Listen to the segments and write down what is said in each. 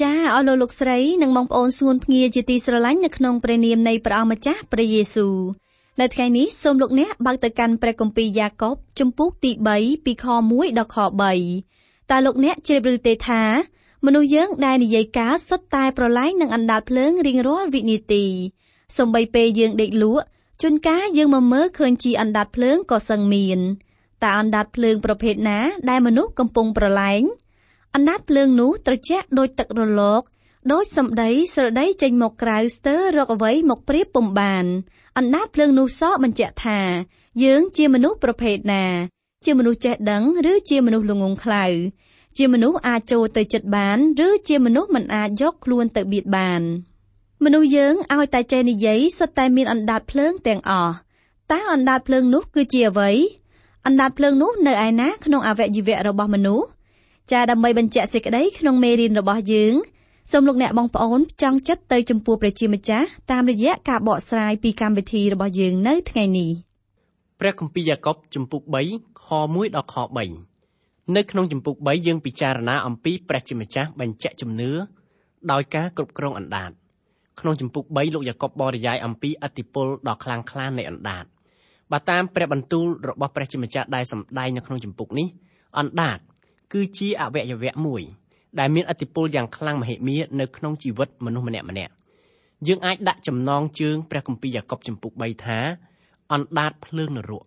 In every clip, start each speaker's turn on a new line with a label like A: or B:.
A: ចាអស់លោកលោកស្រីនិងបងប្អូនសួនភ្ងាជាទីស្រឡាញ់នៅក្នុងព្រះនាមនៃព្រះអង្គម្ចាស់ព្រះយេស៊ូវនៅថ្ងៃនេះសូមលោកអ្នកបើកទៅកាន់ព្រះគម្ពីរយ៉ាកុបជំពូកទី3ពីខ1ដល់ខ3តើលោកអ្នកជ្រាបឬទេថាមនុស្សយើងដែលនិយាយការសុទ្ធតែប្រឡែងនឹងអណ្ដាតភ្លើងរៀងរាល់វិនាទីសំបីពេលយើងដេកលក់ជួនកាលយើងមកមើលឃើញជាអណ្ដាតភ្លើងក៏សឹងមានតើអណ្ដាតភ្លើងប្រភេទណាដែលមនុស្សកំពុងប្រឡែង អណ្ដាតភ្លើងនោះត្រជាក់ដូចទឹករលកដូចសម្ដីស្រដីចេញមកក្រៅស្ទើររកអ្វីមកព្រៀបពុំបានអណ្ដាតភ្លើងនោះសកបញ្ជាក់ថា យើងជាមនុស្សប្រភេទណា ជាមនុស្សចេះដឹងឬជាមនុស្សល្ងងខ្លៅជាមនុស្សអាចចូលទៅចិត្តបាន ឬជាមនុស្សមិនអាចយកខ្លួនទៅបៀតបានមនុស្សយើងឲ្យតែចេះនិយាយសុទ្ធតែមានអណ្ដាតភ្លើងទាំងអស់តើអណ្ដាតភ្លើងនោះគឺជាអ្វីអណ្ដាតភ្លើងនោះនៅឯណាក្នុងអវយវៈរបស់មនុស្ស ចាដើម្បីបញ្ជាក់សេចក្តីក្នុងមេរៀនរបស់យើងសូមលោកអ្នកបងប្អូនចង់ចិត្តទៅចំពោះព្រះជាម្ចាស់តាមរយៈការបកស្រាយពីកម្មវិធីរបស់យើងនៅថ្ងៃនេះ
B: ព្រះគម្ពីរយ៉ាកុបចំពុក3ខ1ដល់ខ3នៅក្នុងចំពុក3យើងពិចារណាអំពីព្រះជាម្ចាស់បញ្ជាក់ជំនឿដោយការគ្រប់គ្រងអណ្ដាតក្នុងចំពុក3លោកយ៉ាកុបបរិយាយអំពីអតិពលដ៏ខ្លាំងក្លានៃអណ្ដាតបើតាមព្រះបន្ទូលរបស់ព្រះជាម្ចាស់ដែលសម្ដែងនៅក្នុងចំពុកនេះអណ្ដាត គឺជាអវយវៈមួយដែលមានឥទ្ធិពលយ៉ាងខ្លាំងមហិមានៅក្នុងជីវិតមនុស្សម្នាក់ម្នាក់យើងអាចដាក់ចំណងជើងព្រះគម្ពីរយ៉ាកុបចំពុក3ថាអណ្ដាតភ្លើងនរក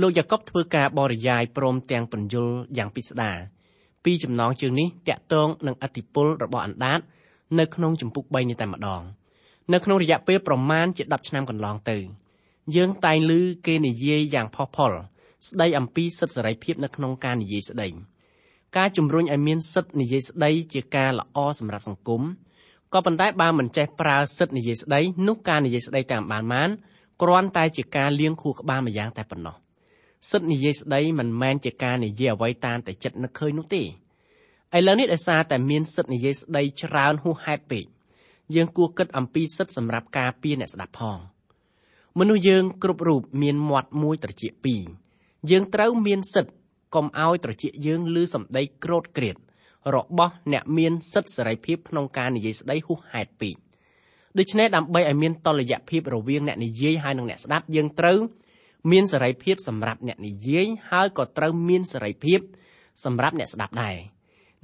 B: លោកយ៉ាកុបធ្វើការបរិយាយព្រមទាំងបញ្យលយ៉ាងពិស្ដារពីចំណងជើងនេះតាក់ទងនឹងឥទ្ធិពលរបស់អណ្ដាតនៅក្នុងចំពុក3នេះតែម្ដងនៅក្នុងរយៈពេលប្រមាណជា10ឆ្នាំកន្លងទៅយើងតែងឮគេនិយាយយ៉ាងផុសផុលស្ដីអំពីសិទ្ធិសេរីភាពនៅក្នុងការនិយាយស្ដី ការជំរុញឲ្យមានសិទ្ធិនិយាយស្ដីជាការល្អសម្រាប់សង្គមក៏ប៉ុន្តែបើមិនចេះប្រើសិទ្ធិនិយាយស្ដីនោះការនិយាយស្ដីតាមបានបានគ្រាន់តែជាការលៀងខួរក្បាលម្យ៉ាងតែប៉ុណ្ណោះសិទ្ធិនិយាយស្ដីមិនមែនជាការនិយាយអ្វីតាមតែចិត្តនឹកឃើញនោះទេឥឡូវនេះដោយសារតែមានសិទ្ធិនិយាយស្ដីច្រើនហួសហេតុពេកយើងគួរគិតអំពីសិទ្ធិសម្រាប់ការពារអ្នកស្ដាប់ផងមនុស្សយើងគ្រប់រូបមានមាត់មួយត្រចៀកពីរយើងត្រូវមានសិទ្ធិ កុំឲ្យត្រចៀកយើងឮសម្ដីក្រោតក្រៀតរបស់អ្នកមានសិទ្ធិសេរីភាពក្នុងការនិយាយស្ដីហួសហេតុពេកដូច្នេះដើម្បីឲ្យមានតុល្យភាពរវាងអ្នកនិយាយហើយនិងអ្នកស្ដាប់យើងត្រូវមានសេរីភាពសម្រាប់អ្នកនិយាយហើយក៏ត្រូវមានសេរីភាពសម្រាប់អ្នកស្ដាប់ដែរ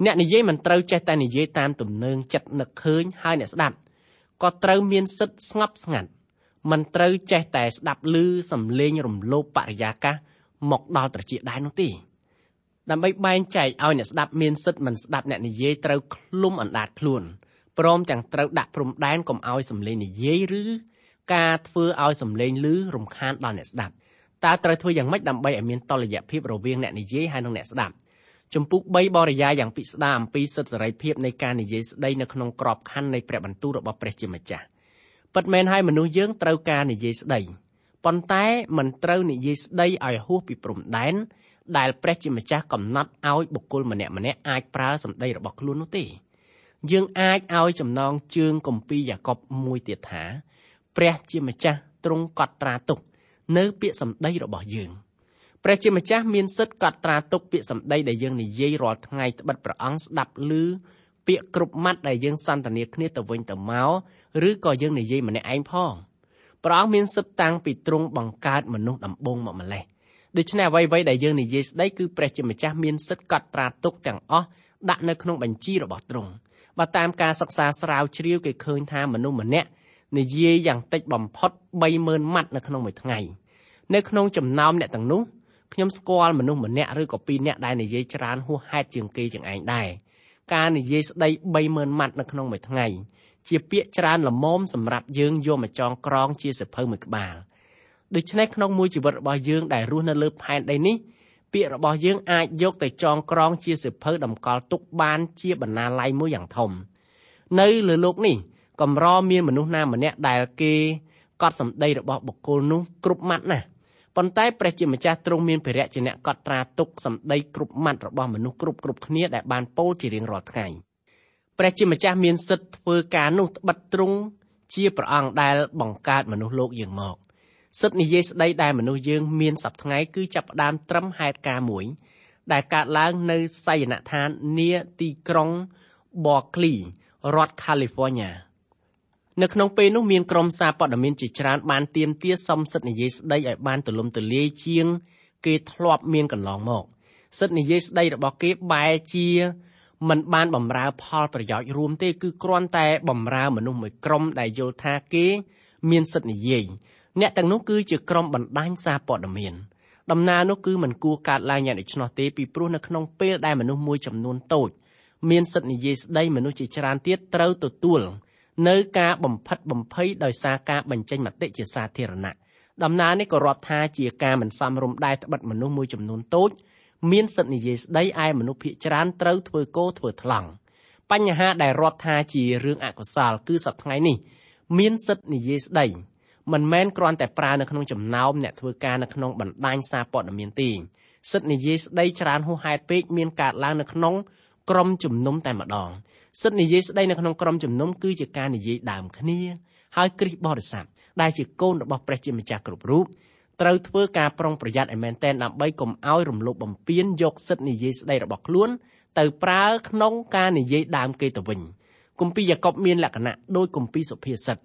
B: អ្នកនិយាយមិនត្រូវចេះតែនិយាយតាមទំនើងចិត្តនឹកឃើញហើយអ្នកស្ដាប់ក៏ត្រូវមានសិទ្ធិស្ងប់ស្ងាត់មិនត្រូវចេះតែស្ដាប់ឮសំឡេងរំលោភបរិយាកាសមកដល់ត្រចៀកដែរនោះទេ ដើម្បីបែងចែកឲ្យអ្នកស្ដាប់មានសិទ្ធិមិនស្ដាប់អ្នកនិយាយត្រូវឃ្លុំអណ្ដាតខ្លួនព្រមទាំងត្រូវដាក់ព្រំដែនកុំឲ្យសំឡេងនិយាយឬការធ្វើឲ្យសំឡេងឮរំខានដល់អ្នកស្ដាប់តើត្រូវធ្វើយ៉ាងម៉េចដើម្បីឲ្យមានតុល្យភាពរវាងអ្នកនិយាយហើយនិងអ្នកស្ដាប់ជំពូក3បរិយាយ៉ាងពិស្ដារអំពីសិទ្ធិសេរីភាពនៃការនិយាយស្ដីនៅក្នុងក្របខ័ណ្ឌនៃព្រះបន្ទូលរបស់ព្រះជាម្ចាស់ពិតមែនហើយមនុស្សយើងត្រូវការនិយាយស្ដីប៉ុន្តែមិនត្រូវនិយាយស្ដីឲ្យហួសពីព្រំដែន ដែលព្រះជាម្ចាស់កំណត់ឲ្យបុគ្គលម្នាក់ម្នាក់អាចប្រើសម្ដីរបស់ខ្លួននោះទេយើងអាចឲ្យចំណងជើងគម្ពីរយ៉ាកុបមួយទៀតថាព្រះជាម្ចាស់ទ្រង់កត់ត្រាទុកនៅពាក្យសម្ដីរបស់យើងព្រះជាម្ចាស់មានសិទ្ធិកត់ត្រាទុកពាក្យសម្ដីដែលយើងនិយាយរាល់ថ្ងៃត្បិតព្រះអង្គស្ដាប់ឮពាក្យគ្រប់ម៉ាត់ដែលយើងសន្ទនាគ្នាទៅវិញទៅមកឬក៏យើងនិយាយម្នាក់ឯងផងព្រះអង្គមានសិទ្ធិតាំងពីទ្រង់បង្កើតមនុស្សដំបូងមកម្លេះ ដូច្នេះអ្វីៗដែលយើងនិយាយស្ដីគឺព្រះជាម្ចាស់មានសិទ្ធិកត់ត្រាទុកទាំងអស់ដាក់នៅក្នុងបញ្ជីរបស់ទ្រង់បើតាមការសិក្សាស្រាវជ្រាវគេឃើញថាមនុស្សម្នាក់និយាយយ៉ាងតិចបំផុត30000ម៉ាត់នៅក្នុងមួយថ្ងៃនៅក្នុងចំណោមអ្នកទាំងនោះខ្ញុំស្គាល់មនុស្សម្នាក់ឬក៏ពីរនាក់ដែលនិយាយច្រើនហួសហេតុជាងគេជាងឯងដែរការនិយាយស្ដី30000ម៉ាត់នៅក្នុងមួយថ្ងៃជាពាក្យច្រើនល្មមសម្រាប់យើងយកមកចងក្រងជាសភៅមួយក្បាល ដូច្នេះក្នុងមួយជីវិតរបស់យើងដែលរស់នៅលើផែនដីនេះ ពាក្យរបស់យើងអាចយកទៅចងក្រងជាសិភៅតម្កល់ទុកបានជាបណ្ណាល័យមួយយ៉ាងធំ នៅលើโลกនេះកម្រមានមនុស្សណាម្នាក់ដែលគេកត់សម្ដីរបស់បុគ្គលនោះគ្រប់ម៉ាត់ណាស់ប៉ុន្តែព្រះជាម្ចាស់ទ្រង់មានភារៈជាអ្នកកត់ត្រាទុកសម្ដីគ្រប់ម៉ាត់របស់មនុស្សគ្រប់គ្រប់គ្នាដែលបានពោលជារៀងរាល់ថ្ងៃព្រះជាម្ចាស់មានសិទ្ធិធ្វើការនោះត្បិតទ្រង់ជាព្រះអង្គដែលបង្កើតមនុស្សលោកយើងមក សិទ្ធិនិយាយស្ដីដែលមនុស្សយើងមានសប្តាហ៍គឺចាប់ផ្ដើមត្រឹមហេតុការមួយ ដែលកើតឡើងនៅសយនដ្ឋាននាទីក្រុង Berkeley រដ្ឋ California នៅក្នុងពេលនោះមានក្រុមសារព័ត៌មានជាច្រើនបានទាមទារសុំសិទ្ធិនិយាយស្ដីឲ្យបានទូលំទូលាយជាង គេធ្លាប់មានកន្លងមក សិទ្ធិនិយាយស្ដីរបស់គេបែរជាមិនបានបំរើផលប្រយោជន៍រួមទេគឺគ្រាន់តែបំរើមនុស្សមួយក្រុមដែលយល់ថាគេ មានសិទ្ធិនិយាយ អ្នកទាំងនោះគឺជាក្រុមបណ្ដាញសារព័ត៌មានដំណើរនោះគឺមិនគួរកើតឡើងយ៉ាងដូច្នោះទេពីព្រោះនៅក្នុងពេលដែលមនុស្សមួយចំនួនតូចមានសិទ្ធិនិយាយស្ដីមនុស្សជាច្រើនទៀតត្រូវទទួលនៅការបំផិតបំភ័យដោយសារការបញ្ចេញមតិជាសាធារណៈដំណើរនេះក៏រាប់ថាជាការមិនសមរម្យដែរត្បិតមនុស្សមួយចំនួនតូចមានសិទ្ធិនិយាយស្ដីឯមនុស្សភាគច្រើនត្រូវធ្វើគោធ្វើថ្លង់បញ្ហាដែលរាប់ថាជារឿងអកុសលគឺសប្តាហ៍នេះមានសិទ្ធិនិយាយស្ដី មិនមែនគ្រាន់តែប្រើនៅក្នុងចំណោមអ្នកធ្វើការនៅក្នុងបណ្ដាញសារព័ត៌មានទេសិទ្ធិនិយាយស្ដីច្រើនហួសហេតុពេកមានកើតឡើងនៅក្នុងក្រុមជំនុំតែម្ដងសិទ្ធិនិយាយស្ដីនៅក្នុងក្រុមជំនុំគឺជាការនិយាយដើមគ្នាហើយគ្រិស្តបរិស័ទដែលជាកូនរបស់ព្រះជាម្ចាស់គ្រប់រូបត្រូវធ្វើការប្រុងប្រយ័ត្នឲ្យមែនទែនដើម្បីកុំឲ្យរំលោភបំពានយកសិទ្ធិនិយាយស្ដីរបស់ខ្លួនទៅប្រើក្នុងការនិយាយដើមគេទៅវិញគម្ពីរយ៉ាកុបមានលក្ខណៈដូចគម្ពីរសុភាសិត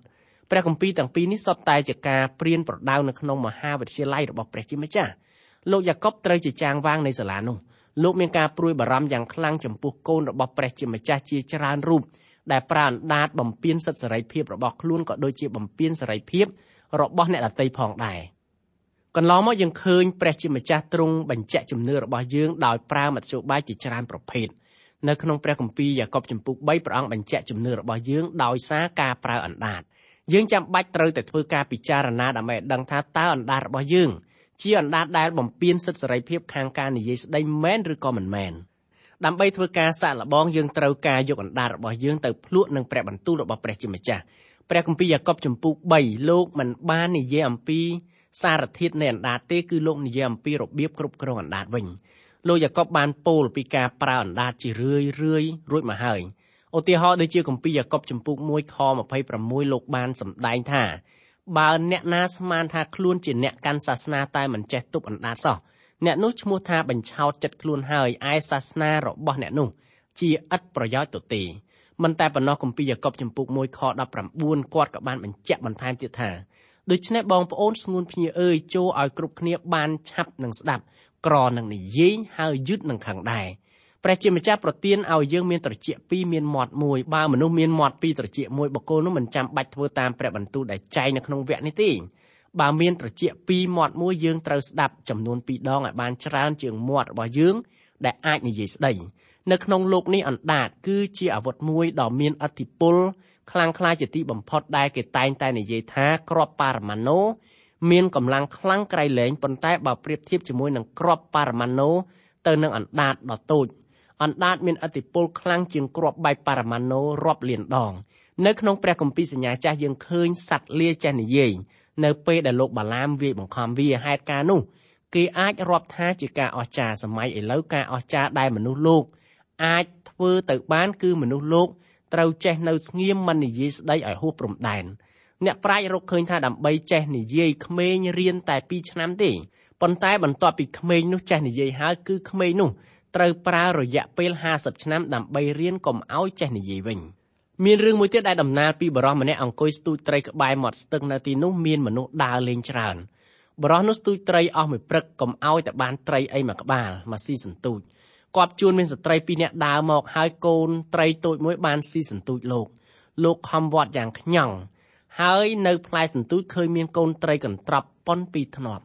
B: ព្រះគម្ពីរទាំងពីរនេះសុទ្ធតែជាការព្រៀនប្រដៅនៅក្នុងមហាវិទ្យាល័យរបស់ព្រះជាម្ចាស់លោកយ៉ាកុបត្រូវជាចាងវាងនៃសាលានោះលោកមានការព្រួយបារម្ភយ៉ាងខ្លាំងចំពោះកូនរបស់ព្រះជាម្ចាស់ជាច្រើនរូបដែលប្រើអណ្ដាតបំពេញសិទ្ធិសេរីភាពរបស់ខ្លួនក៏ដូចជាបំពេញសេរីភាពរបស់អ្នកដទៃផងដែរកន្លងមកយើងឃើញព្រះជាម្ចាស់ទ្រង់បញ្ជាក់ជំនឿរបស់យើងដោយប្រើមធ្យោបាយជាច្រើនប្រភេទនៅក្នុងព្រះគម្ពីរយ៉ាកុបចំពុក3ព្រះអង្គបញ្ជាក់ជំនឿរបស់យើងដោយសារការប្រើអណ្ដាត យើងចាំបាច់ត្រូវតែធ្វើការពិចារណាដើម្បីដឹងថាតើអណ្ដាតរបស់យើងជាអណ្ដាតដែលបំពេញសិទ្ធិសេរីភាពខាងការនិយាយស្ដីមែនឬក៏មិនមែនដើម្បីធ្វើការសាកល្បងយើងត្រូវការយកអណ្ដាតរបស់យើងទៅភ្លក់នឹងព្រះបន្ទូលរបស់ព្រះជាម្ចាស់ព្រះគម្ពីរយ៉ាកុបចំពុក3លោកមិនបាននិយាយអំពីសារធាតុនៃអណ្ដាតទេគឺលោកនិយាយអំពីរបៀបគ្រប់គ្រងអណ្ដាតវិញលោកយ៉ាកុបបានពោលពីការប្រើអណ្ដាតជារឿយរឿយរួចមកហើយ ឧទាហរណ៍ដូចជាគម្ពីរយ៉ាកុបចំពុក1ខ26លោកបានសម្ដែងថាបើអ្នកណាស្មានថាខ្លួនជាអ្នកកាន់សាសនាតែមិនចេះទប់អណ្ដាតសោះអ្នកនោះឈ្មោះថាបញ្ឆោតចិត្តខ្លួនហើយឯសាសនារបស់អ្នកនោះជាឥតប្រយោជន៍ទៅទេមិនតែប៉ុណ្ណោះគម្ពីរយ៉ាកុបចំពុក1ខ19គាត់ក៏បានបញ្ជាក់បន្ថែមទៀតថាដូច្នេះបងប្អូនស្ងួនភ្ញាអើយចូលឲ្យគ្រប់គ្នាបានឆាប់នឹងស្ដាប់ក្រនឹងនិយាយហើយយឺតនឹងខឹងដែរ ព្រះជាម្ចាស់ប្រទានឲ្យយើងមានត្រចៀកពីរមានមាត់មួយបើមនុស្សមានមាត់ពីរត្រចៀកមួយបុគ្គលនោះមិនចាំបាច់ធ្វើតាមព្រះបន្ទូលដែលចែងនៅក្នុងវគ្គនេះទេបើមានត្រចៀកពីរមាត់មួយយើងត្រូវស្ដាប់ចំនួនពីរដងឲ្យបានច្រើនជាងមាត់របស់យើងដែលអាចនិយាយស្ដីនៅក្នុងលោកនេះអណ្ដាតគឺជាអាវុធមួយដ៏មានអធិពលខ្លាំងក្លាជាទីបំផុតដែលគេតែងតែនិយាយថាក្របបារម៉ាណូមានកម្លាំងខ្លាំងក្រៃលែងប៉ុន្តែបើប្រៀបធៀបជាមួយនឹងក្របបារម៉ាណូទៅនឹងអណ្ដាតដ៏តូច អណ្ដាតមានឥទ្ធិពលខ្លាំងជាងគ្រាប់បែកប៉ារ៉ាម៉ាណូរាប់លានដងនៅក្នុងព្រះគម្ពីរសញ្ញាចាស់យើងឃើញសត្វលាចេះនិយាយនៅពេលដែលលោកបាឡាមវាយបង្ខំវាហេតុការនោះគេអាចរាប់ថាជាការអស្ចារ្យសម័យឥឡូវការអស្ចារ្យដែលមនុស្សលោកអាចធ្វើទៅបានគឺមនុស្សលោកត្រូវចេះនៅស្ងៀមមិននិយាយស្ដីឲ្យហួសព្រំដែនអ្នកប្រាជ្ញរកឃើញថាដើម្បីចេះនិយាយក្មេងរៀនតែ2ឆ្នាំទេប៉ុន្តែបន្ទាប់ពីក្មេងនោះចេះនិយាយហើយគឺក្មេងនោះ ត្រូវប្រើរយៈពេល50ឆ្នាំដើម្បីរៀនកុំឲ្យចេះនិយាយវិញមានរឿងមួយទៀតដែលដំណើរពីបរិសម្នាក់អង្គុយស្ទូចត្រីក្បែរមាត់ស្ទឹងនៅទីនោះមានមនុស្សដើរលេងច្រើនបរិសនោះស្ទូចត្រីអស់មួយព្រឹកកុំឲ្យតែបានត្រីអីមួយក្បាលមកស៊ីសន្ទូចគាត់ជួនមានស្ត្រីពីរនាក់ដើរមកហើយកូនត្រីតូចមួយបានស៊ីសន្ទូចលោកលោកខំវត្តយ៉ាងខ្ញង់ហើយនៅផ្លែសន្ទូចឃើញមានកូនត្រីកន្ត្រប់ប៉ុនពីធ្នាប់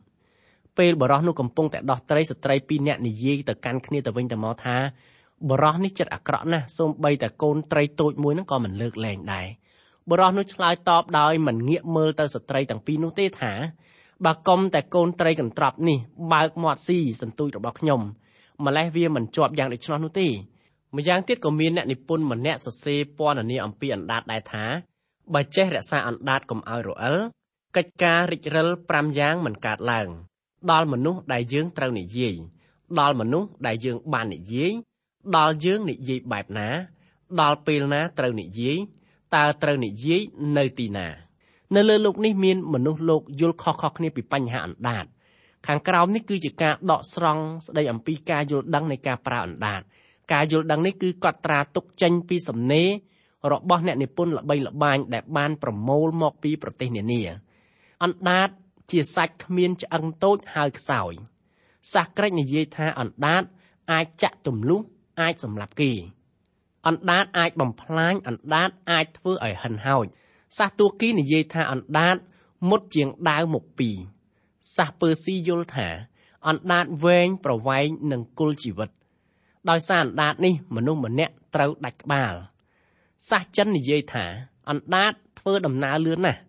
B: ពេលបរោះនោះកំពុងតែដោះត្រីស្ត្រីពីរនាក់និយាយទៅកាន់គ្នាទៅវិញទៅមកថាបរោះនេះចិត្តអាក្រក់ណាស់សូម្បីតែកូនត្រីតូចមួយហ្នឹងក៏មិនលើកលែងដែរបរោះនោះឆ្លើយតបដោយមិនងាកមើលទៅស្ត្រីទាំងពីរនោះទេថាបើកុំតែកូនត្រីកន្ត្រប់នេះបើកមាត់ស៊ីសន្ទូចរបស់ខ្ញុំម្លេះវាមិនជាប់យ៉ាងដូច្នោះនោះទេម្យ៉ាងទៀតក៏មានអ្នកនិពន្ធម្នាក់សរសេរពណ៌នាអំពីអណ្ដាតដែរថាបើចេះរក្សាអណ្ដាតកុំឲ្យរអិលកិច្ចការរិចរិល5យ៉ាងមិនកើតឡើង ដល់មនុស្សដែលយើងត្រូវនិយាយដល់មនុស្សដែលយើងបាននិយាយដល់យើងនិយាយបែបណា ដល់ពេលណាត្រូវនិយាយតើត្រូវនិយាយនៅទីណា នៅលើលោកនេះមានមនុស្សលោកយល់ខុសៗគ្នាពីបញ្ហាអណ្ដាតខាងក្រោមនេះគឺជាការដកស្រង់ស្ដីអំពីការយល់ដឹងនៃការប្រើអណ្ដាតការយល់ដឹងនេះគឺកត់ត្រាទុកចេញពីសំណេររបស់អ្នកនិពន្ធល្បីល្បាញដែលបានប្រមូលមកពីប្រទេសនានាអណ្ដាត ជាសាច់គ្មានឆ្អឹងតូចហើយខ្សោយសាសក្រិចនិយាយថាអណ្ដាតអាចចាក់ទម្លុះអាចសម្លាប់គេអណ្ដាតអាចបំផ្លាញអណ្ដាតអាចធ្វើឲ្យហិនហោចសាសទួគីនិយាយថាអណ្ដាតមុតជាងដាវមកពីសាសពើស៊ីយល់ថាអណ្ដាតវែងប្រវែងនឹងគុលជីវិត ដោយសារអណ្ដាតនេះមនុស្សម្នាក់ត្រូវដាច់ក្បាលសាសចិននិយាយថាអណ្ដាតធ្វើដំណើរលឿនណាស់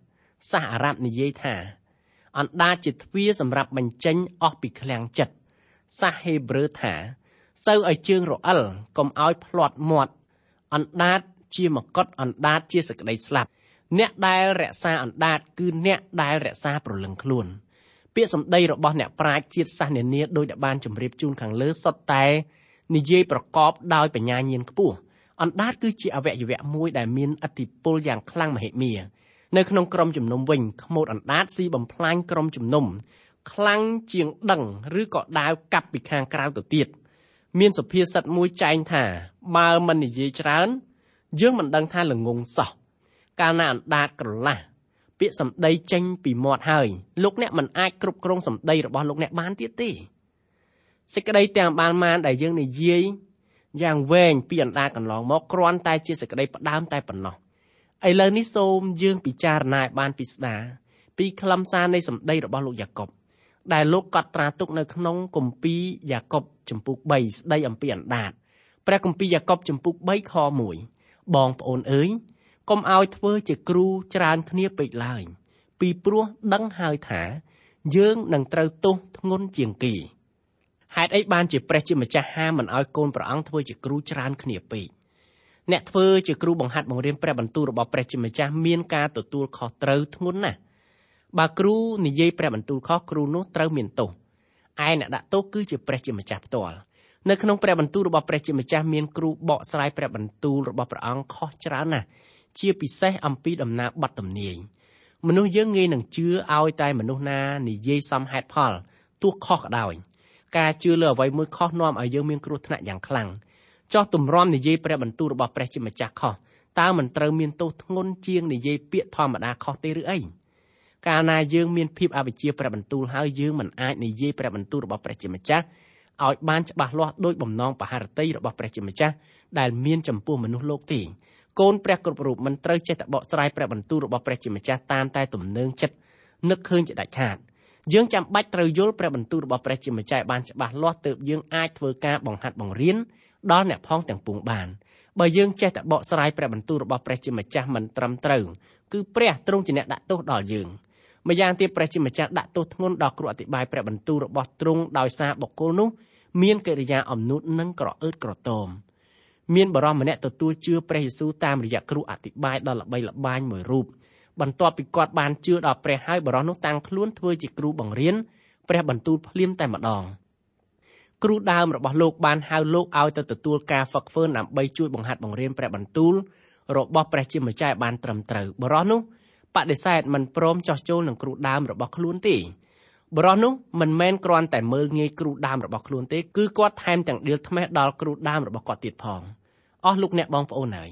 B: សាសអារ៉ាប់និយាយថា អណ្ដាតជាទ្វារសម្រាប់បញ្ចេញអស់ពីឃ្លាំងចិត្តសាសហេប្រឺថាសូវឲ្យជើងរអិលកុំឲ្យផ្លាត់មាត់អណ្ដាតជាមកុដអណ្ដាតជាសក្តីស្លាប់អ្នកដែលរក្សាអណ្ដាតគឺអ្នកដែលរក្សាប្រលឹងខ្លួនពាក្យសម្ដីរបស់អ្នកប្រាជ្ញជាតិសាសនានាដោយដែលបានជម្រាបជូនខាងលើសុទ្ធតែនិយាយប្រកបដោយបញ្ញាញាណខ្ពស់អណ្ដាតគឺជាអវយវៈមួយដែលមានអតិពលយ៉ាងខ្លាំងមហិមា នៅក្នុងក្រុមជំនុំវិញខ្មោចអណ្ដាតស៊ីបំផ្លាញក្រុមជំនុំខ្លាំងជាងដឹងឬក៏ដាវកាប់ពីខាងក្រៅទៅទៀតមានសុភាសិតមួយចែងថាបើមិននិយាយច្រើន យើងមិនដឹងថាល្ងងសោះកាលណាអណ្ដាតក្រឡាស់ពាក្យសម្ដីចេញពីមាត់ហើយលោកអ្នកមិនអាចគ្រប់គ្រងសម្ដីរបស់លោកអ្នកបានទៀតទេសេចក្តីទាំងបានបានដែលយើងនិយាយយ៉ាងវែងពីអណ្ដាតកន្លងមកគ្រាន់តែជាសេចក្តីផ្ដើមតែប៉ុណ្ណោះ ឥឡូវនេះសូមយើងពិចារណាឲ្យបានពិស្ដារពីខ្លឹមសារនៃសម្ដីរបស់លោកយ៉ាកុបដែលលោកកត់ត្រាទុកនៅក្នុងគម្ពីរយ៉ាកុបចំពុក3ស្ដីអំពីអណ្ដាតព្រះគម្ពីរយ៉ាកុបចំពុក3ខ1បងប្អូនអើយកុំឲ្យធ្វើជាគ្រូច្រើនគ្នាពេកឡើយពីព្រោះដឹងហើយថា យើងនឹងត្រូវទោសធ្ងន់ជាងគេហេតុអីបានជាព្រះជាម្ចាស់ហាមមិនឲ្យកូនព្រះអង្គធ្វើជាគ្រូច្រើនគ្នាពេក អ្នកធ្វើជាគ្រូបង្ហាត់បង្រៀនព្រះបន្ទូលរបស់ព្រះជាម្ចាស់មានការទទួលខុសត្រូវធ្ងន់ណាស់បើគ្រូនិយាយព្រះបន្ទូលខុសគ្រូនោះត្រូវមានទោសឯអ្នកដាក់ទោសគឺជាព្រះជាម្ចាស់ផ្ទាល់នៅក្នុងព្រះបន្ទូលរបស់ព្រះជាម្ចាស់មានគ្រូបកស្រាយព្រះបន្ទូលរបស់ព្រះអង្គខុសច្រើនណាស់ជាពិសេសអំពីដំណើរបတ်ទំនាយមនុស្សយើងងាយនឹងជឿឲ្យតែមនុស្សណានិយាយសមហេតុផលទោះខុសក៏ដោយការជឿលើអ្វីមួយខុសនាំឲ្យយើងមានគ្រោះថ្នាក់យ៉ាងខ្លាំង ចោះទម្រាំនិយាយព្រះបន្ទូលរបស់ព្រះជាម្ចាស់ខុសតើមិនត្រូវមានទោសធ្ងន់ជាងនិយាយពាក្យធម្មតាខុសទេឬអីកាលណាយើងមានភាពអវិជ្ជាព្រះបន្ទូលហើយយើងមិនអាចនិយាយព្រះបន្ទូលរបស់ព្រះជាម្ចាស់ឲ្យបានច្បាស់លាស់ដោយបំណងបហារតីរបស់ព្រះជាម្ចាស់ដែលមានចំពោះមនុស្សលោកទេកូនព្រះគ្រប់រូបមិនត្រូវចេះតែបកស្រាយព្រះបន្ទូលរបស់ព្រះជាម្ចាស់តាមតែទំនើងចិត្តនឹកឃើញជាដាច់ខាតយើងចាំបាច់ត្រូវយល់ព្រះបន្ទូលរបស់ព្រះជាម្ចាស់បានច្បាស់លាស់ទើបយើងអាចធ្វើការបង្ហាត់បង្រៀន ដល់អ្នកផងទាំងពួងបានបើយើងចេះតែបកស្រាយព្រះបន្ទូលរបស់ព្រះជាម្ចាស់មិនត្រឹមត្រូវគឺព្រះទ្រង់ជាអ្នកដាក់ទោសដល់យើងម្យ៉ាងទៀតព្រះជាម្ចាស់ដាក់ទោសធ្ងន់ដល់គ្រូអធិប្បាយព្រះបន្ទូលរបស់ទ្រង់ដោយសារបុគ្គលនោះមានកិរិយាអំនួតនិងក្រអឺតក្រទមមានបរិសម្នាក់ទទួលជឿព្រះយេស៊ូវតាមរយៈគ្រូអធិប្បាយដ៏ល្បីល្បាញមួយរូបបន្ទាប់ពីគាត់បានជឿដល់ព្រះហើយបរិសនោះតាំងខ្លួនធ្វើជាគ្រូបង្រៀនព្រះបន្ទូលភ្លាមតែម្ដង គ្រូដើមរបស់លោកបានហៅលោកឲ្យទៅទទួលការហ្វឹកហ្វឺនដើម្បីជួយបង្ហាត់បង្រៀនព្រះបន្ទូលរបស់ព្រះជាម្ចាស់បានត្រឹមត្រូវបរិសនោះបដិសេធមិនព្រមចោះចូលនឹងគ្រូដើមរបស់ខ្លួនទេបរិសនោះមិនមែនគ្រាន់តែមើលងាយគ្រូដើមរបស់ខ្លួនទេគឺគាត់ថែមទាំងដៀលថ្មេះដល់គ្រូដើមរបស់គាត់ទៀតផងអស់លោកអ្នកបងប្អូនហើយ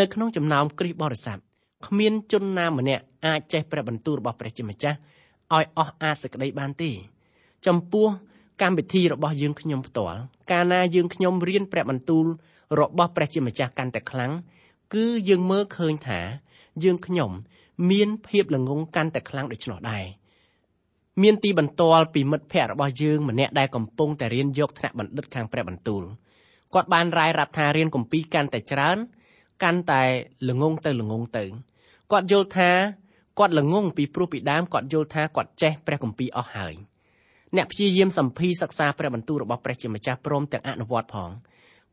B: នៅក្នុងចំណោមគ្រិស្តបរិស័ទគ្មានជនណាម្នាក់អាចចេះព្រះបន្ទូលរបស់ព្រះជាម្ចាស់ឲ្យអស់អាសក្តីបានទេ ចំពោះ កម្មវិធីរបស់យើងខ្ញុំផ្ទាល់កាលណាយើងខ្ញុំរៀនព្រះបន្ទូលរបស់ព្រះជាម្ចាស់កាន់តែខ្លាំងគឺយើងមើលឃើញថា យើងខ្ញុំមានភាពល្ងងកាន់តែខ្លាំងដូច្នោះដែរមានទីបន្ទាល់ពីមិត្តភ័ក្តិរបស់យើងម្នាក់ដែលកំពុងតែរៀនយកថ្នាក់បណ្ឌិតខាងព្រះបន្ទូលគាត់បានរាយរាប់ថារៀនគម្ពីរកាន់តែច្រើន កាន់តែល្ងងទៅល្ងងទៅគាត់យល់ថាគាត់ល្ងងពីព្រោះពីដើមគាត់យល់ថាគាត់ចេះព្រះគម្ពីរអស់ហើយ អ្នកព្យាយាមសម្ភីសិក្សាព្រះបន្ទូលរបស់ព្រះជាម្ចាស់ព្រមទាំងអនុវត្តផង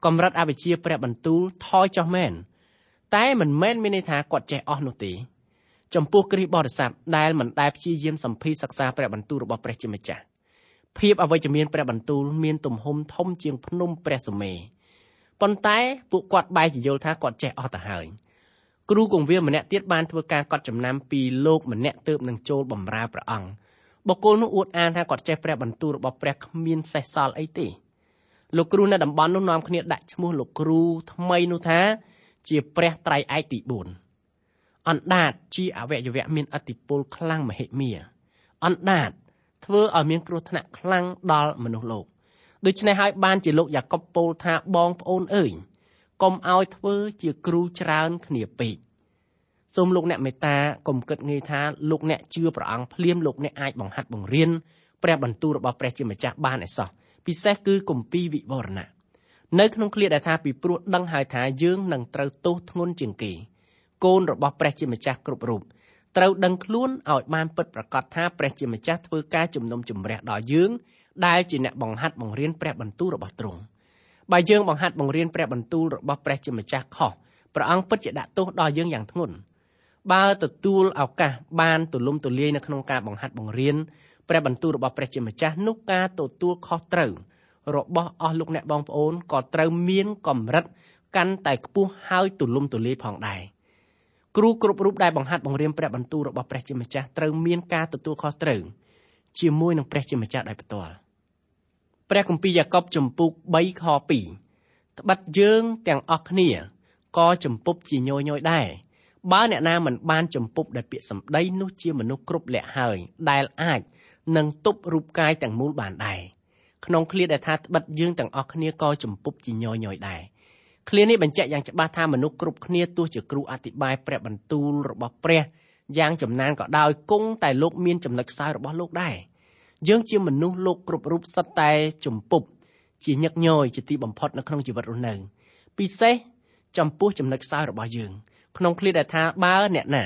B: កម្រិតអវិជ្ជាព្រះបន្ទូលថយចុះមែនតែមិនមែនមានន័យថាគាត់ចេះអស់នោះទេចំពោះគ្រីស្ទបរិស័ទដែលមិនដែលព្យាយាមសម្ភីសិក្សាព្រះបន្ទូលរបស់ព្រះជាម្ចាស់ភាពអវិជ្ជមានព្រះបន្ទូលមានទំហំធំជាងភ្នំព្រះសុមេប៉ុន្តែពួកគាត់បែរជាយល់ថាគាត់ចេះអស់ទៅហើយគ្រូគង្វាលម្នាក់ទៀតបានធ្វើការកត់ចំណាំពីលោកម្នាក់ទើបនឹងចូលបម្រើព្រះអង្គ បុគ្គលនោះអួតអាងថាគាត់ចេះព្រះបន្ទូលរបស់ព្រះគ្មានសេះសល់អីទេលោកគ្រូនៅតំបន់នោះនាំគ្នាដាក់ឈ្មោះលោកគ្រូថ្មីនោះថា ជាព្រះត្រៃឯកទី4អណ្ដាតជាអវយវៈមានអតិពលខ្លាំងមហិមាអណ្ដាតធ្វើឲ្យមានគ្រោះថ្នាក់ខ្លាំងដល់មនុស្សលោកដូច្នេះហើយបានជាលោកយ៉ាកុបពោលថាបងប្អូនអើយកុំឲ្យធ្វើជាគ្រូច្រើនគ្នាពេក សូមលោកអ្នកមេត្តាកុំគិតងាយថាលោកអ្នកជឿព្រះអង្គភ្លាមលោកអ្នកអាចបង្ហាត់បង្រៀនព្រះបន្ទូលរបស់ព្រះជាម្ចាស់បានឯសោះពិសេសគឺគម្ពីរវិវរណៈនៅក្នុងឃ្លាដែលថាពីព្រោះដឹងហើយថាយើងនឹងត្រូវទោសធ្ងន់ជាងគេកូនរបស់ព្រះជាម្ចាស់គ្រប់រូបត្រូវដឹងខ្លួនឲ្យបានពិតប្រាកដថាព្រះជាម្ចាស់ធ្វើការជំនុំជម្រះដល់យើងដែលជាអ្នកបង្ហាត់បង្រៀនព្រះបន្ទូលរបស់ទ្រង់បើយើងបង្ហាត់បង្រៀនព្រះបន្ទូលរបស់ព្រះជាម្ចាស់ខុសព្រះអង្គពិតជាដាក់ទោសដល់យើងយ៉ាងធ្ងន់ បើទទួលឱកាសបានទូលំទូលាយនៅក្នុងការបង្ហាត់បង្រៀនព្រះបន្ទូលរបស់ព្រះជាម្ចាស់នោះការទទួលខុសត្រូវរបស់អស់លោកអ្នកបងប្អូនក៏ត្រូវមានកម្រិតកាន់តែខ្ពស់ហើយទូលំទូលាយផងដែរគ្រូគ្រប់រូបដែលបង្ហាត់បង្រៀនព្រះបន្ទូលរបស់ព្រះជាម្ចាស់ត្រូវមានការទទួលខុសត្រូវជាមួយនឹងព្រះជាម្ចាស់ដោយផ្ទាល់ព្រះគម្ពីរយ៉ាកុបចំពុក3ខ2ត្បិតយើងទាំងអស់គ្នាក៏ចំពុបជាញយញយដែរ បើអ្នកណាមិនបានចំពុបដោយពាក្យសម្ដីនោះជាមនុស្សគ្រប់លក្ខហើយដែលអាចនឹងទប់រូបកាយទាំងមូលបានដែរក្នុងឃ្លាដែលថាត្បិតយើងទាំងអស់គ្នាក៏ចំពុបជាញយញយដែរឃ្លានេះបញ្ជាក់យ៉ាងច្បាស់ថាមនុស្សគ្រប់គ្នាទោះជាគ្រូអធិប្បាយព្រះបន្ទូលរបស់ព្រះយ៉ាងចំណានក៏ដោយគង់តែលោកមានចំណុចខ្សោយរបស់លោកដែរយើងជាមនុស្សលោកគ្រប់រូបសិតតែជំពប់ជាញឹកញយជាទីបំផុតនៅក្នុងជីវិតរស់នៅពិសេសចំពោះចំណុចខ្សោយរបស់យើង ក្នុងឃ្លាដែលថាបើអ្នកណា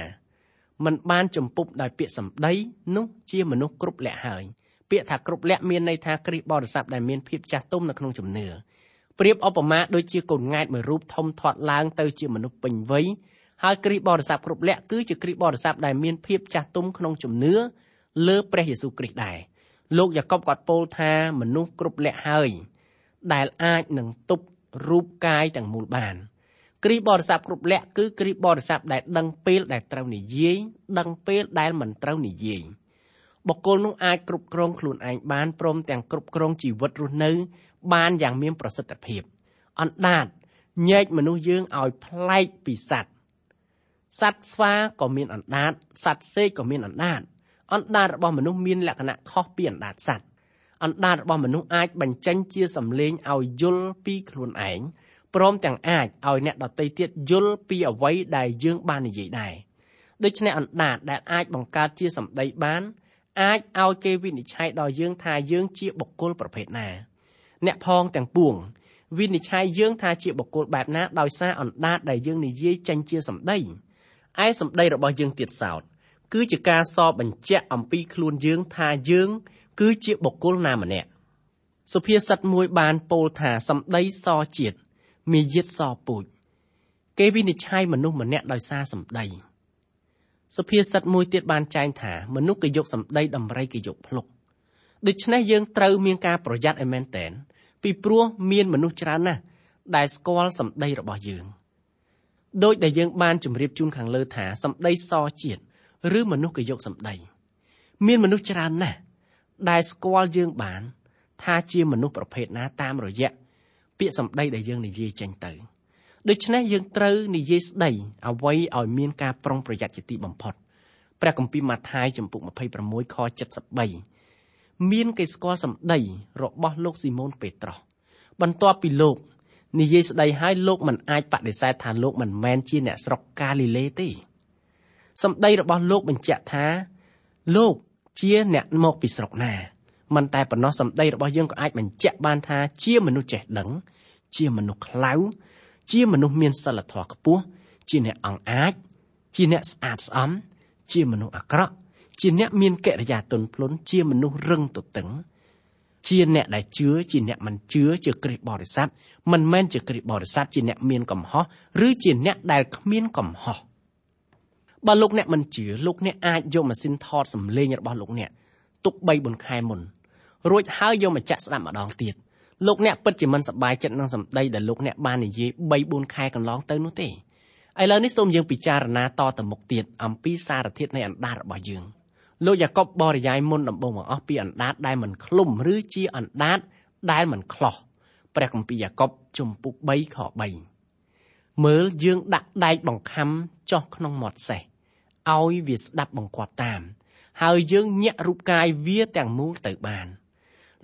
B: មិនបានចំពប់ដោយពាក្យសម្ដីនោះជាមនុស្សគ្រប់លក្ខហើយពាក្យថាគ្រប់លក្ខមានន័យថាគ្រីស្ទបរិស័ទដែលមានភាពចាស់ទុំនៅក្នុងជំនឿប្រៀបឧបមាដូចជាកូនង៉ែតមួយរូបធំធាត់ឡើងទៅជាមនុស្សពេញវ័យហើយគ្រីស្ទបរិស័ទគ្រប់លក្ខគឺជាគ្រីស្ទបរិស័ទដែលមានភាពចាស់ទុំក្នុងជំនឿលើព្រះយេស៊ូវគ្រីស្ទដែរលោកយ៉ាកុបគាត់ពោលថាមនុស្សគ្រប់លក្ខហើយដែលអាចនឹងទប់រូបកាយទាំងមូលបាន គ្រីបរិស័ទគ្រប់លក្ខគឺគ្រីបរិស័ទដែលដឹងពេលដែលត្រូវនិយាយដឹងពេលដែលមិនត្រូវនិយាយបុគ្គលនោះអាចគ្រប់គ្រងខ្លួនឯងបានព្រមទាំងគ្រប់គ្រងជីវិតរស់នៅ បានយ៉ាងមានប្រសិទ្ធភាព អណ្ដាតញែកមនុស្សយើងឲ្យប្លែកពីសត្វសត្វស្វាក៏មានអណ្ដាតសត្វសេកក៏មានអណ្ដាតអណ្ដាតរបស់មនុស្សមានលក្ខណៈខុសពីអណ្ដាតសត្វអណ្ដាតរបស់មនុស្សអាចបញ្ចេញជាសម្លេងឲ្យយល់ពីខ្លួនឯង ព្រមទាំងអាចឲ្យអ្នកដតីទៀតយល់ពីអ្វីដែលយើងបាននិយាយដែរដូច្នេះអណ្ដាតដែលអាចបង្កើតជាសម្ដីបានអាចឲ្យគេវិនិច្ឆ័យដល់យើងថាយើងជាបុគ្គលប្រភេទណា អ្នកផងទាំងពួងវិនិច្ឆ័យយើងថាជាបុគ្គលបែបណាដោយសារអណ្ដាតដែលយើងនិយាយចេញជាសម្ដីឯសម្ដីរបស់យើងទៀតសោតគឺជាការសបបញ្ជាក់អំពីខ្លួនយើងថាយើង គឺជាបុគ្គលណាម្នាក់សុភាសិតមួយបានពោលថាសម្ដីសជាតិ មាយាទសពូជគេវិនិច្ឆ័យមនុស្សម្នាក់ដោយសារសម្ដីសុភាសិតមួយទៀតបានចែងថាមនុស្សគេយកសម្ដីដំរីគេយកភ្លុកដូច្នេះយើងត្រូវមានការប្រយ័ត្នឲ្យមែនតែនពីព្រោះមានមនុស្សច្រើនណាស់ដែលស្គាល់សម្ដីរបស់យើងដោយដែលយើងបានជម្រាបជូនខាងលើថាសម្ដីសជាតិឬមនុស្សគេយកសម្ដីមានមនុស្សច្រើនណាស់ដែលស្គាល់យើងបាន ថាជាមនុស្សប្រភេទណាតាមរយៈ ពាក្យសម្ដីដែលយើងនិយាយចេញទៅដូច្នេះយើងត្រូវនិយាយស្ដីអ្វីឲ្យមានការប្រុងប្រយ័ត្នជាទីបំផុតព្រះគម្ពីរម៉ាថាយចំពុក26ខ73មានគេស្គាល់សម្ដីរបស់លោកស៊ីម៉ូនពេត្រុសបន្ទាប់ពីលោកនិយាយស្ដីឲ្យលោកមិនអាចបដិសេធថាលោកមិនមែនជាអ្នកស្រុកកាលីលេទេសម្ដីរបស់លោកបញ្ជាក់ថាលោកជាអ្នកមកពីស្រុកណា មិនតែប៉ុណ្ណោះសម្ដីរបស់យើងក៏អាចបញ្ជាក់បានថាជាមនុស្សចេះដឹង ជាមនុស្សខ្លៅជាមនុស្សមានសិលធម៌ខ្ពស់ជាអ្នកអង្អាច ជាអ្នកស្អាតស្អំជាមនុស្សអាក្រក់ជាអ្នកមានកិរិយាទន់ភ្លន់ជាមនុស្សរឹងទទឹងជាអ្នកដែលជឿជាអ្នកមិនជឿជាគ្រិស្តបរិស័ទមិនមែនជាគ្រិស្តបរិស័ទជាអ្នកមានកំហុសឬជាអ្នកដែលគ្មានកំហុសបើលោកអ្នកមិនជឿលោកអ្នកអាចយកម៉ាស៊ីនថតសំឡេងរបស់លោកអ្នកទុក3 4ខែមុន រួចហើយយកមកចាក់ស្ដាប់ម្ដងទៀតលោកអ្នកពិតជាមិនសប្បាយចិត្តនឹងសម្ដីដែលលោកអ្នកបាននិយាយ3 4ខែកន្លងទៅនោះទេឥឡូវនេះសូមយើងពិចារណាតទៅមុខទៀតអំពីសារធាតុនៃអណ្ដាតរបស់យើង។លោកយ៉ាកុបបរិយាយមុនដំបូងបង្អស់ពីអណ្ដាតដែលមិនឃ្លុំឬជាអណ្ដាតដែលមិនខ្លោះព្រះគម្ពីរយ៉ាកុបជំពូក3ខ3មើលយើងដាក់ដែកបង្ខំចុះក្នុងមាត់សេះឲ្យវាស្ដាប់បង្គាប់តាម ហើយយើងញាក់រូបកាយវាទាំងមូលទៅបាន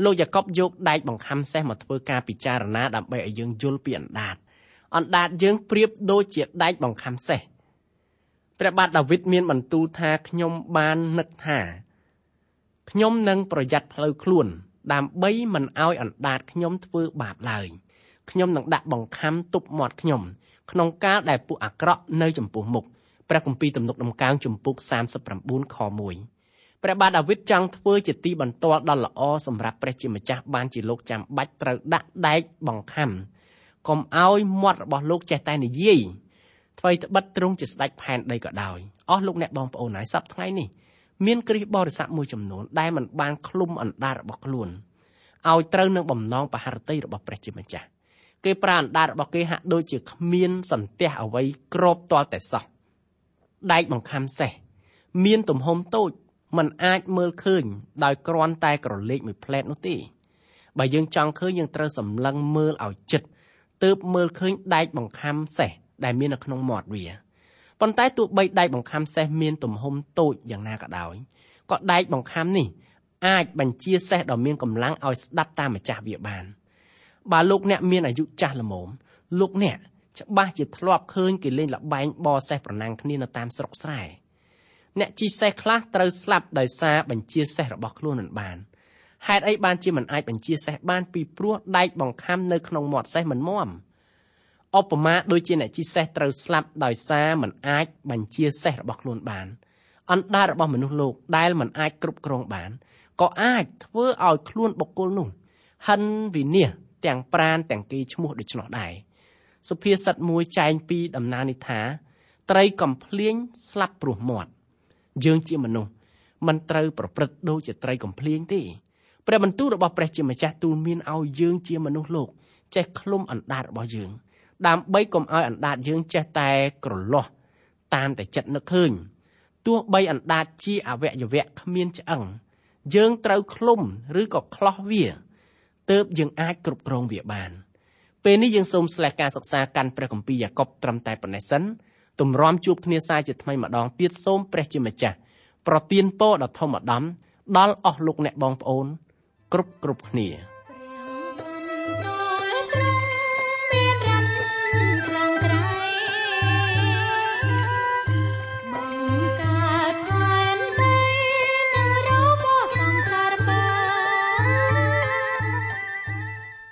B: លោកយ៉ាកុបយកដែកបង្ខំសេះមកធ្វើការពិចារណាដើម្បីឲ្យយើងយល់ពីអណ្ដាតអណ្ដាតយើងប្រៀបដូចជាដែកបង្ខំសេះព្រះបាទដាវីតមានបន្ទូលថាខ្ញុំបាននឹកថាខ្ញុំនឹងប្រយ័ត្នផ្លូវខ្លួនដើម្បីមិនឲ្យអណ្ដាតខ្ញុំធ្វើបាបឡើយខ្ញុំនឹងដាក់បង្ខំទប់មាត់ខ្ញុំក្នុងការដែលពួកអាក្រក់នៅចំពោះមុខព្រះគម្ពីរទំនុកដំកើងជំពូក39ខ1 ព្រះបាទដាវីតចង់ធ្វើជាទីបន្ទាល់ដ៏ល្អសម្រាប់ព្រះជាម្ចាស់បានជាលោកចាំបាច់ត្រូវដាក់ដែកបង្ខំកុំឲ្យមាត់របស់លោកចេះតែនិយាយថ្មីត្បិតទ្រង់ជាស្ដេចផែនដីក៏ដោយអស់លោកអ្នកបងប្អូនហើយសប្តាហ៍ថ្ងៃនេះមានគ្រិស្តបរិស័ទមួយចំនួនដែលមិនបានឃ្លុំអណ្ដាតរបស់ខ្លួនឲ្យត្រូវនឹងបំណងបហរតីរបស់ព្រះជាម្ចាស់គេប្រើអណ្ដាតរបស់គេហាក់ដូចជាគ្មានសន្ទះអ្វីក្របតលតែសោះដែកបង្ខំសេះមានទំហំតូច มันអាចមើលឃើញដោយគ្រាន់តែក្រឡេកមួយផ្លែតនោះទេបើយើងចង់ឃើញយើងត្រូវសម្លឹងមើលឲ្យចិត្តទើបមើលឃើញដែកបង្ខំសេះដែលមាននៅក្នុងមាត់វាប៉ុន្តែទោះបីដែកបង្ខំសេះមានទំហំតូចយ៉ាងណាក៏ដោយក៏ដែកបង្ខំនេះអាចបញ្ជាសេះដ៏មានកម្លាំងឲ្យស្ដាប់តាមម្ចាស់វាបានបើលោកអ្នកមានអាយុចាស់ល្មមលោកអ្នកច្បាស់ជាធ្លាប់ឃើញគេលេងលបែងបសេះប្រណាំងគ្នានៅតាមស្រុកស្រែ អ្នកជីសេះខ្លះត្រូវស្លាប់ដោយសារបញ្ជាសេះរបស់ខ្លួនមិនបានហេតុអីបានជាមិនអាចបញ្ជាសេះបានពីព្រោះដែកបង្ខំនៅក្នុងមាត់សេះមិនមាំឧបមាដូចជាអ្នកជិះសេះត្រូវស្លាប់ដោយសារមិនអាចបញ្ជាសេះរបស់ខ្លួនបានអណ្ដាតរបស់មនុស្សលោកដែលមិនអាចគ្រប់គ្រងបានក៏អាចធ្វើឲ្យខ្លួនបុគ្គលនោះហិនវិនិច្ឆ័យទាំងប្រានទាំងគេឈ្មោះដូច្នោះដែរសុភាសិតមួយចែងពីដំណើរនេះថាត្រីកំភ្លៀងស្លាប់ព្រោះមាត់ យើងជាមនុស្សមិនត្រូវប្រព្រឹត្តដូចជាត្រីកំភ្លៀងទេព្រះបន្ទូលរបស់ព្រះជាម្ចាស់ទូលមានឲ្យយើងជាមនុស្សលោកចេះឃ្លុំអណ្ដាតរបស់យើង ដើម្បីកុំឲ្យអណ្ដាតយើងចេះតែក្រលាស់តាមតែចិត្តនឹកឃើញទោះបីអណ្ដាតជាអវយវៈគ្មានឆ្អឹងយើងត្រូវឃ្លុំឬក៏ខ្លោះវាទើបយើងអាចគ្រប់គ្រងវាបានពេលនេះយើងសូមស្លេះការសិក្សាកាន់ព្រះគម្ពីរយ៉ាកុបត្រឹមតែប៉ុណ្ណេះសិន ទម្រាំជួបគ្នាសាជាថ្មីម្ដងទៀតសូមព្រះជាម្ចាស់ប្រទានពរដ៏ធំឧត្តមដល់អស់លោកអ្នកបងប្អូន គ្រប់គ្រប់គ្នា